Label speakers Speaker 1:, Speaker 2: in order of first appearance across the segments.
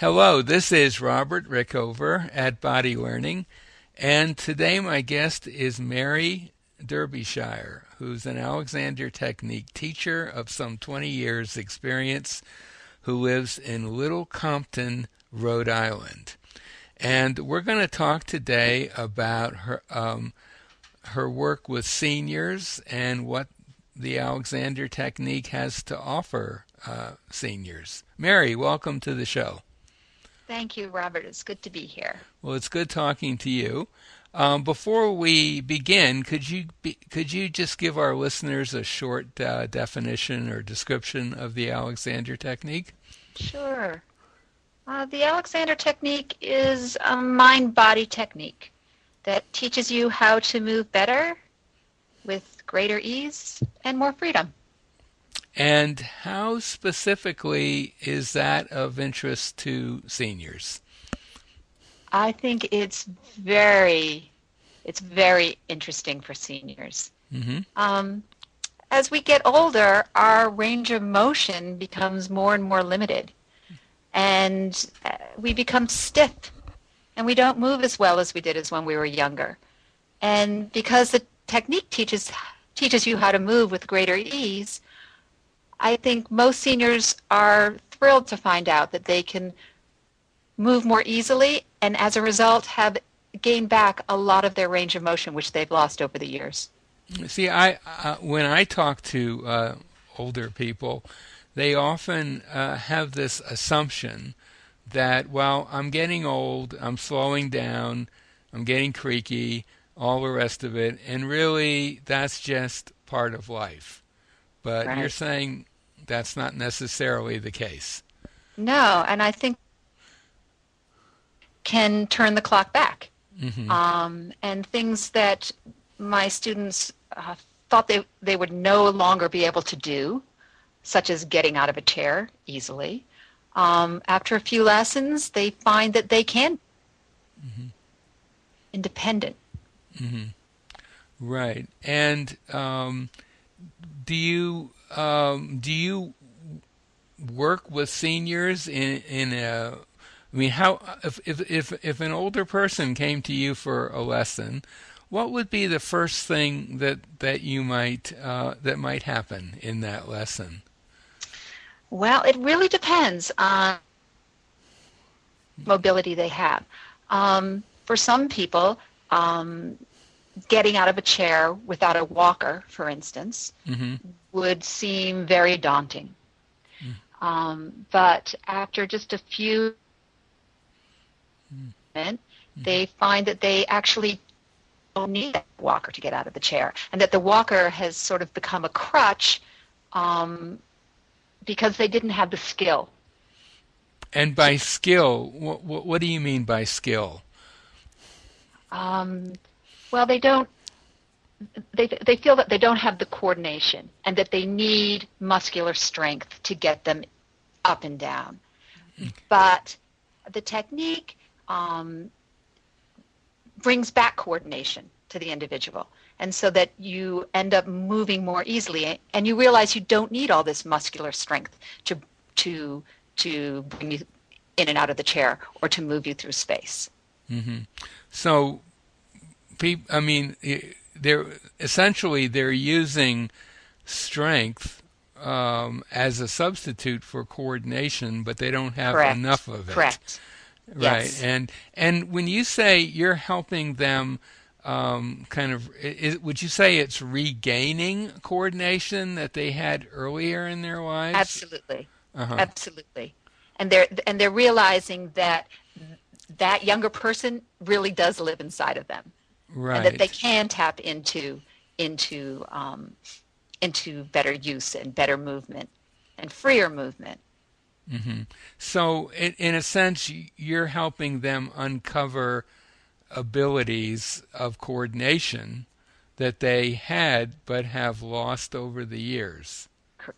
Speaker 1: Hello, this is Robert Rickover at Body Learning, and today my guest is Mary Derbyshire, who's an Alexander Technique teacher of some 20 years' experience who lives in Little Compton, Rhode Island. And we're going to talk today about her um, her work with seniors and what the Alexander Technique has to offer uh, seniors. Mary, welcome to the show.
Speaker 2: Thank you, Robert. It's good to be here.
Speaker 1: Well, it's good talking to you. Um, before we begin, could you be, could you just give our listeners a short uh, definition or description of the Alexander technique?
Speaker 2: Sure. Uh, the Alexander technique is a mind-body technique that teaches you how to move better with greater ease and more freedom.
Speaker 1: And how specifically is that of interest to seniors?
Speaker 2: I think it's very, it's very interesting for seniors. Mm-hmm. Um, as we get older, our range of motion becomes more and more limited, and uh, we become stiff, and we don't move as well as we did as when we were younger. And because the technique teaches teaches you how to move with greater ease, I think most seniors are thrilled to find out that they can move more easily and as a result have gained back a lot of their range of motion which they've lost over the years.
Speaker 1: See, I uh, when I talk to uh, older people, they often uh, have this assumption that well, I'm getting old, I'm slowing down, I'm getting creaky, all the rest of it, and really that's just part of life. But right. you're saying that's not necessarily the case.
Speaker 2: No, and I think can turn the clock back. Mm-hmm. Um, and things that my students uh, thought they, they would no longer be able to do, such as getting out of a chair easily. Um, after a few lessons, they find that they can mm-hmm. independent.
Speaker 1: Mm-hmm. Right. And um, do you um, do you work with seniors in in a I mean, how if if if if an older person came to you for a lesson, what would be the first thing that that you might uh, that might happen in that lesson?
Speaker 2: Well, it really depends on mobility they have. Um, for some people, um, getting out of a chair without a walker, for instance, mm-hmm. would seem very daunting. Mm. Um, but after just a few mm-hmm. they find that they actually don't need a walker to get out of the chair, and that the walker has sort of become a crutch um, because they didn't have the skill.
Speaker 1: And by skill, what, what, what do you mean by skill?
Speaker 2: Um, well, they don't. They they feel that they don't have the coordination and that they need muscular strength to get them up and down. But the technique um, brings back coordination to the individual. And so that you end up moving more easily and you realize you don't need all this muscular strength to, to, to bring you in and out of the chair or to move you through space.
Speaker 1: Mm-hmm. So, I mean, they're essentially they're using strength um, as a substitute for coordination, but they don't have
Speaker 2: Correct.
Speaker 1: enough of
Speaker 2: it. Correct.
Speaker 1: Right.
Speaker 2: Yes.
Speaker 1: And and when you say you're helping them um, kind of is, would you say it's regaining coordination that they had earlier in their lives?
Speaker 2: Absolutely. Uh-huh. Absolutely. And they're and they're realizing that that younger person really does live inside of them.
Speaker 1: Right.
Speaker 2: And that they can tap into into um, into better use and better movement and freer movement.
Speaker 1: Mm-hmm. So, in, in a sense, you're helping them uncover abilities of coordination that they had but have lost over the years.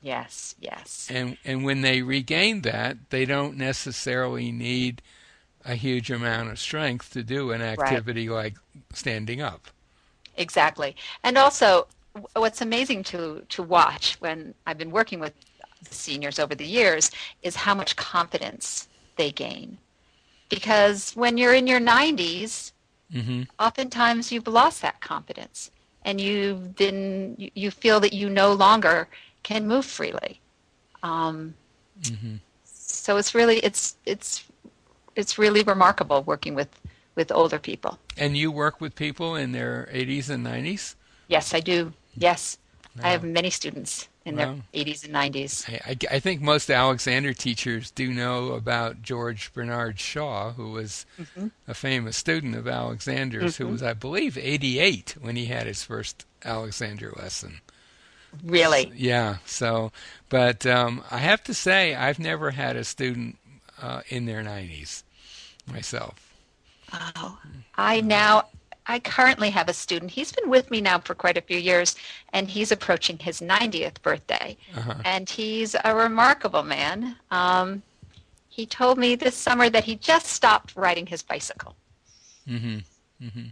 Speaker 2: Yes, yes.
Speaker 1: And and when they regain that, they don't necessarily need a huge amount of strength to do an activity right. like standing up.
Speaker 2: Exactly. And also what's amazing to to watch when I've been working with seniors over the years is how much confidence they gain. Because when you're in your 90s, mm-hmm. oftentimes you've lost that confidence and you've been, you feel that you no longer can move freely. Um, mm-hmm. So it's really, it's, it's, it's really remarkable working with, with older people.
Speaker 1: And you work with people in their 80s and 90s?
Speaker 2: Yes, I do. Yes. Wow. I have many students in their 80s and 90s.
Speaker 1: I, I, think most Alexander teachers do know about George Bernard Shaw, who was mm-hmm. a famous student of Alexander's, mm-hmm. who was, I believe, 88 when he had his first Alexander lesson.
Speaker 2: Really?
Speaker 1: Yeah. So, but um, I have to say, I've never had a student uh, in their 90s myself.
Speaker 2: Oh, I now I currently have a student. He's been with me now for quite a few years, and he's approaching his 90th birthday. Uh-huh. And he's a remarkable man. Um, he told me this summer that he just stopped riding his bicycle.
Speaker 1: Mm-hmm. Mm-hmm.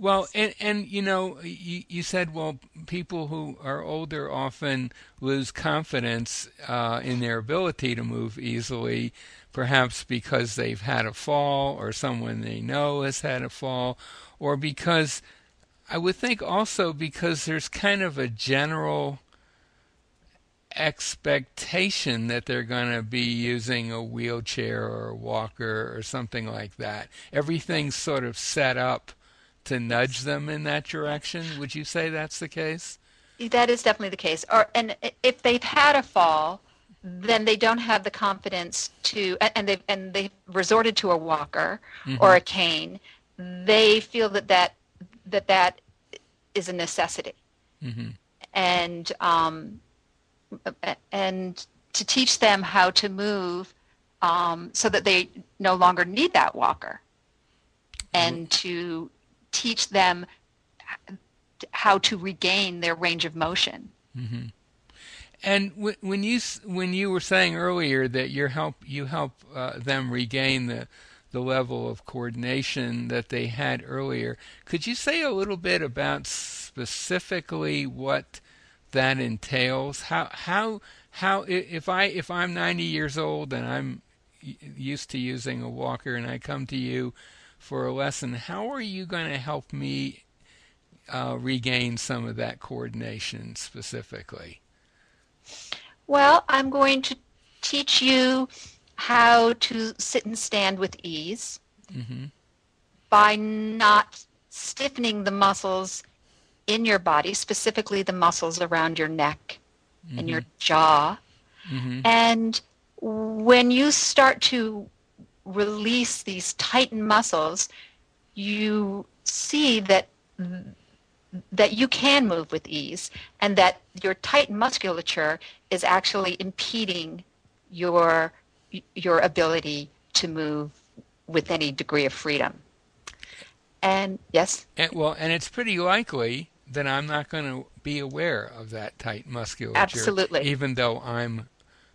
Speaker 1: Well, and and you know, you, you said well, people who are older often lose confidence uh, in their ability to move easily, perhaps because they've had a fall or someone they know has had a fall, or because I would think also because there's kind of a general expectation that they're going to be using a wheelchair or a walker or something like that. Everything's sort of set up to nudge them in that direction. Would you say that's the case?
Speaker 2: That is definitely the case. Or and if they've had a fall, then they don't have the confidence to and they and they've resorted to a walker mm-hmm. or a cane they feel that that that, that is a necessity, mm-hmm. and um, and to teach them how to move um, so that they no longer need that walker, and mm-hmm. to teach them how to regain their range of motion.
Speaker 1: Mm-hmm. And w- when you when you were saying earlier that you help you help uh, them regain the the level of coordination that they had earlier. Could you say a little bit about specifically what that entails? How how how if I if I'm 90 years old and I'm used to using a walker and I come to you for a lesson, how are you going to help me uh, regain some of that coordination specifically?
Speaker 2: Well, I'm going to teach you how to sit and stand with ease mm-hmm. by not stiffening the muscles in your body, specifically the muscles around your neck mm-hmm. and your mm-hmm. jaw. Mm-hmm. And when you start to release these tightened muscles, you see that that you can move with ease and that your tight musculature is actually impeding your your ability to move with any degree of freedom. And yes?
Speaker 1: And, well, and it's pretty likely that I'm not going to be aware of that tight musculature.
Speaker 2: Absolutely.
Speaker 1: Even though I'm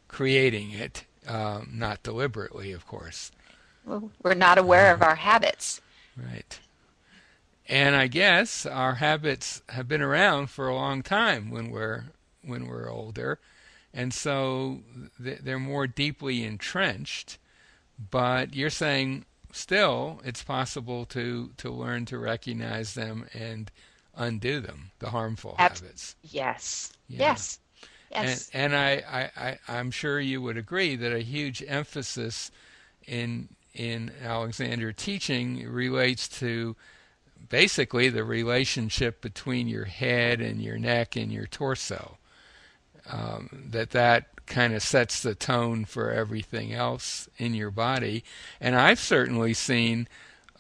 Speaker 1: creating it, um, not deliberately, of course.
Speaker 2: We're not aware of our habits.
Speaker 1: Right. And I guess our habits have been around for a long time when we're when we're older and so they're more deeply entrenched. But you're saying still it's possible to to learn to recognize them and undo them, the harmful Abs- habits.
Speaker 2: Yes. Yeah. Yes.
Speaker 1: Yes. And, and I, I, I, I'm sure you would agree that a huge emphasis in in Alexander teaching relates to basically the relationship between your head and your neck and your torso um, that that kind of sets the tone for everything else in your body. And I've certainly seen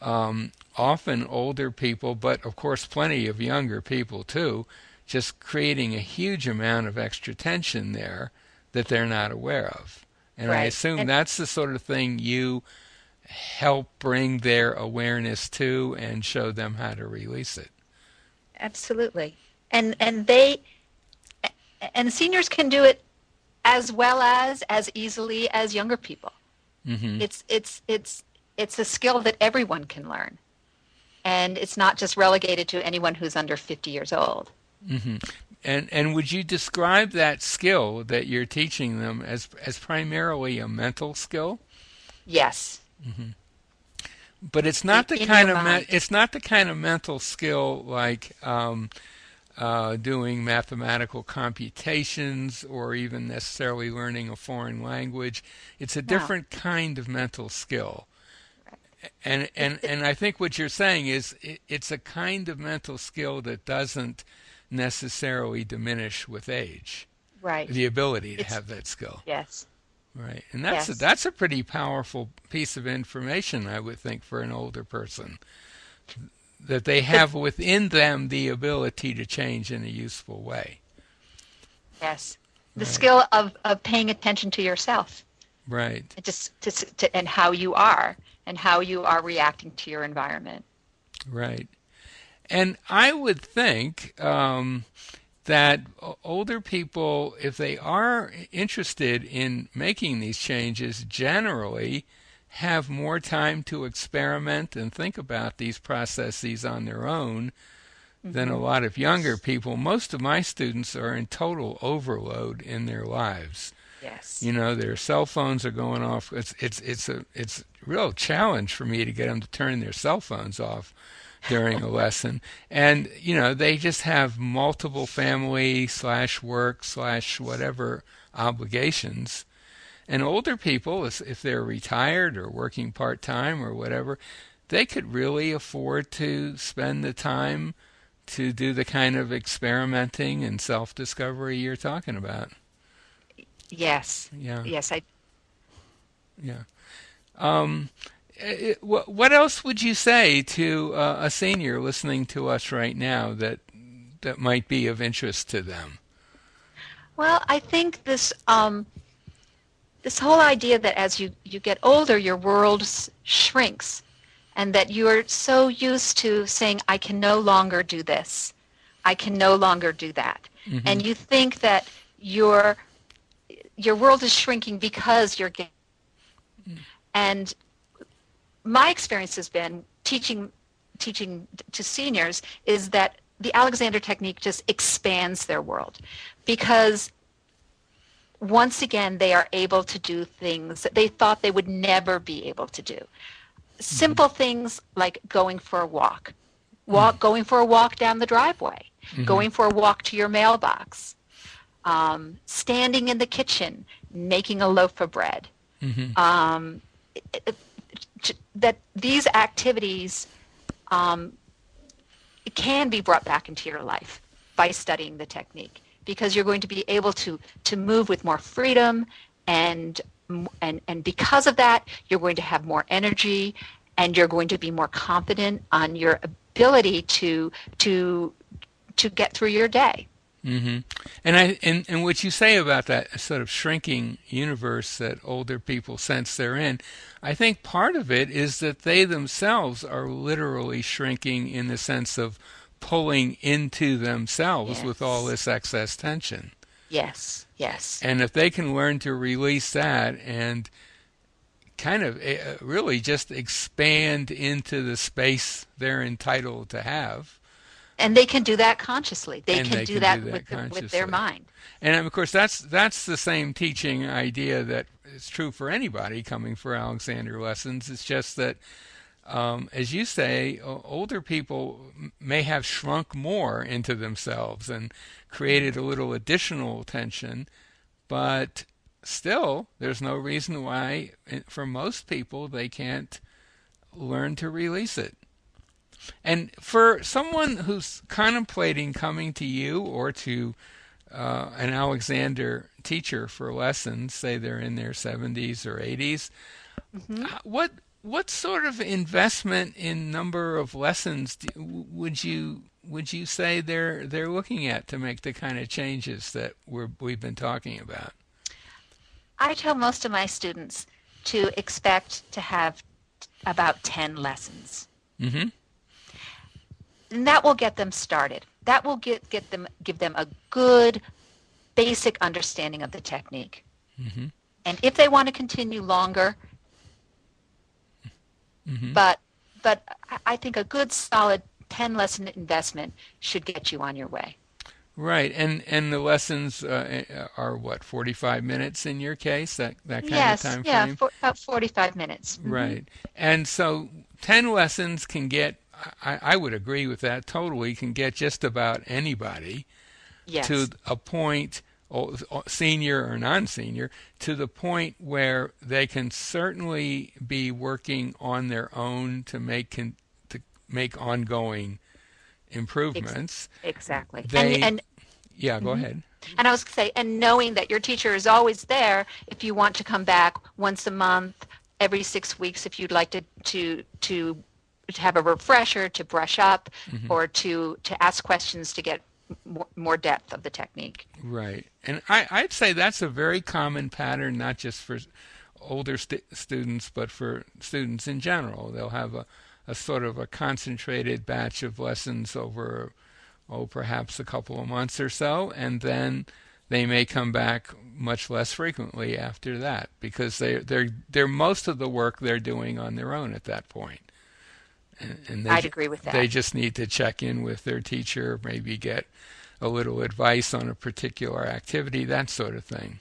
Speaker 1: um, often older people, but of course plenty of younger people too, just creating a huge amount of extra tension there that they're not aware of. And right. I assume and that's the sort of thing you help bring their awareness to and show them how to release it.
Speaker 2: Absolutely. And and they and seniors can do it as well as as easily as younger people. Mm-hmm. It's it's it's it's a skill that everyone can learn, and it's not just relegated to anyone who's under fifty years old.
Speaker 1: Mm-hmm. And and would you describe that skill that you're teaching them as as primarily a mental skill,
Speaker 2: Yes. Mm-hmm.
Speaker 1: But it's not in, the kind of me- it's not the kind of mental skill like um, uh, doing mathematical computations or even necessarily learning a foreign language. It's a different no. kind of mental skill. And and and I think what you're saying is it, it's a kind of mental skill that doesn't necessarily diminish with age.
Speaker 2: Right.
Speaker 1: The ability to it's, have that skill.
Speaker 2: Yes.
Speaker 1: Right. And that's yes. a, that's a pretty powerful piece of information I would think for an older person that they have within them the ability to change in a useful way.
Speaker 2: Yes. The right. skill of, of paying attention to yourself.
Speaker 1: Right.
Speaker 2: And just to, to, and how you are and how you are reacting to your environment.
Speaker 1: Right. And I would think um, that older people, if they are interested in making these changes, generally have more time to experiment and think about these processes on their own mm-hmm. than a mm-hmm. lot of younger people. Most of my students are in total overload in their lives.
Speaker 2: Yes.
Speaker 1: You know, their cell phones are going off. It's it's it's a it's a real challenge for me to get them to turn their cell phones off during a lesson. And you know, they just have multiple family slash work slash whatever obligations and older people, if they're retired or working part time or whatever, they could really afford to spend the time to do the kind of experimenting and self discovery you're talking about.
Speaker 2: Yes.
Speaker 1: Yeah.
Speaker 2: Yes, I.
Speaker 1: Yeah. Um, what, what else would you say to uh, a senior listening to us right now that that might be of interest to them?
Speaker 2: Well, I think this um, this whole idea that as you, you get older, your world shrinks and that you're so used to saying, I can no longer do this. I can no longer do that. Mm-hmm. And you think that your, your world is shrinking because you're getting. Mm. And my experience has been teaching, teaching to seniors is that the Alexander technique just expands their world because once again, they are able to do things that they thought they would never be able to do. Simple mm-hmm. things like going for a walk, walk, mm-hmm. going for a walk down the driveway, mm-hmm. going for a walk to your mailbox, um, standing in the kitchen, making a loaf of bread. Mm-hmm. Um, it, it, that these activities um, can be brought back into your life by studying the technique because you're going to be able to to move with more freedom and and and because of that you're going to have more energy and you're going to be more confident on your ability to to to get through your day
Speaker 1: mm-hmm. and i and, and what you say about that sort of shrinking universe that older people sense they're in i think part of it is that they themselves are literally shrinking in the sense of pulling into themselves yes. with all this excess tension.
Speaker 2: Yes, yes.
Speaker 1: And if they can learn to release that and kind of uh, really just expand into the space they're entitled to have.
Speaker 2: And they can do that consciously. They, can, they do, can that do, that with, the, with their mind.
Speaker 1: And of course, that's that's the same teaching idea that is true for anybody coming for Alexander lessons. It's just that um, as you say, older people may have shrunk more into themselves and created a little additional tension, but still, there's no reason why, eh, for most people, they can't learn to release it. And for someone who's contemplating coming to you or to uh, an Alexander teacher for lessons, say they're in their 70s or 80s, mm-hmm. what what sort of investment in number of lessons do, would you would you say they're they're looking at to make the kind of changes that we're, we've been talking about?
Speaker 2: I tell most of my students to expect to have about 10 lessons. Mm-hmm. And that will get them started. That will get, get them give them a good basic understanding of the technique. Mm-hmm. And if they want to continue longer, Mm-hmm. But but I think a good solid 10 lesson investment should get you on your way.
Speaker 1: Right, and and the lessons uh, are what forty five minutes in your case that that kind
Speaker 2: yes,
Speaker 1: of time
Speaker 2: yeah,
Speaker 1: frame.
Speaker 2: for, about forty five minutes. Mm-hmm.
Speaker 1: Right, and so ten lessons can get. I, I would agree with that totally. Can get just about anybody
Speaker 2: yes.
Speaker 1: to a point, senior or non-senior, to the point where they can certainly be working on their own to make to make ongoing improvements.
Speaker 2: Exactly.
Speaker 1: They,
Speaker 2: and, and
Speaker 1: yeah, go mm-hmm. ahead.
Speaker 2: And I was going to say, and knowing that your teacher is always there if you want to come back once a month, every six weeks, if you'd like to to to, to have a refresher, to brush up, mm-hmm. or to to ask questions to get more, more depth of the technique.
Speaker 1: Right, and I, I'd say that's a very common pattern, not just for older st- students, but for students in general. They'll have a a sort of a concentrated batch of lessons over, oh, perhaps a couple of months or so, and then they may come back much less frequently after that because they they're they're most of the work they're doing on their own at that point.
Speaker 2: And, and they, I'd agree with that.
Speaker 1: They just need to check in with their teacher, maybe get a little advice on a particular activity, that sort of thing.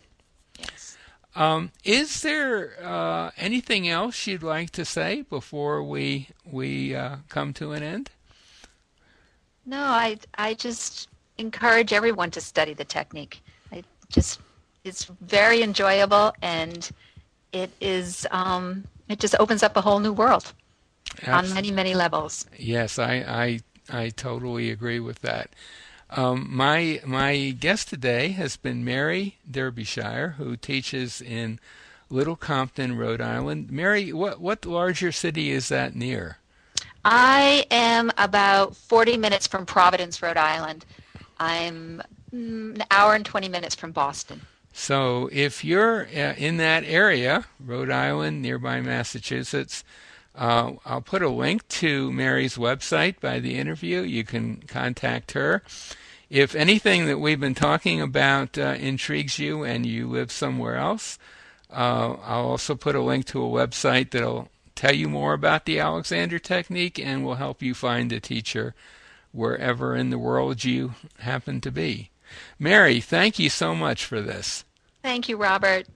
Speaker 1: Um, is there uh, anything else you'd like to say before we we uh, come to an end?
Speaker 2: No, I I just encourage everyone to study the technique. I just it's very enjoyable and it is um, it just opens up a whole new world Absolutely. on many many levels.
Speaker 1: Yes, I I I totally agree with that. Um, my my guest today has been Mary Derbyshire, who teaches in Little Compton, Rhode Island. Mary, what what larger city is that near?
Speaker 2: I am about 40 minutes from Providence, Rhode Island. I'm mm, an hour and 20 minutes from Boston.
Speaker 1: So if you're uh, in that area, Rhode Island, nearby Massachusetts, uh, I'll put a link to Mary's website by the interview. You can contact her. If anything that we've been talking about uh, intrigues you and you live somewhere else, uh, I'll also put a link to a website that'll tell you more about the Alexander technique and will help you find a teacher wherever in the world you happen to be. Mary, thank you so much for this.
Speaker 2: Thank you, Robert.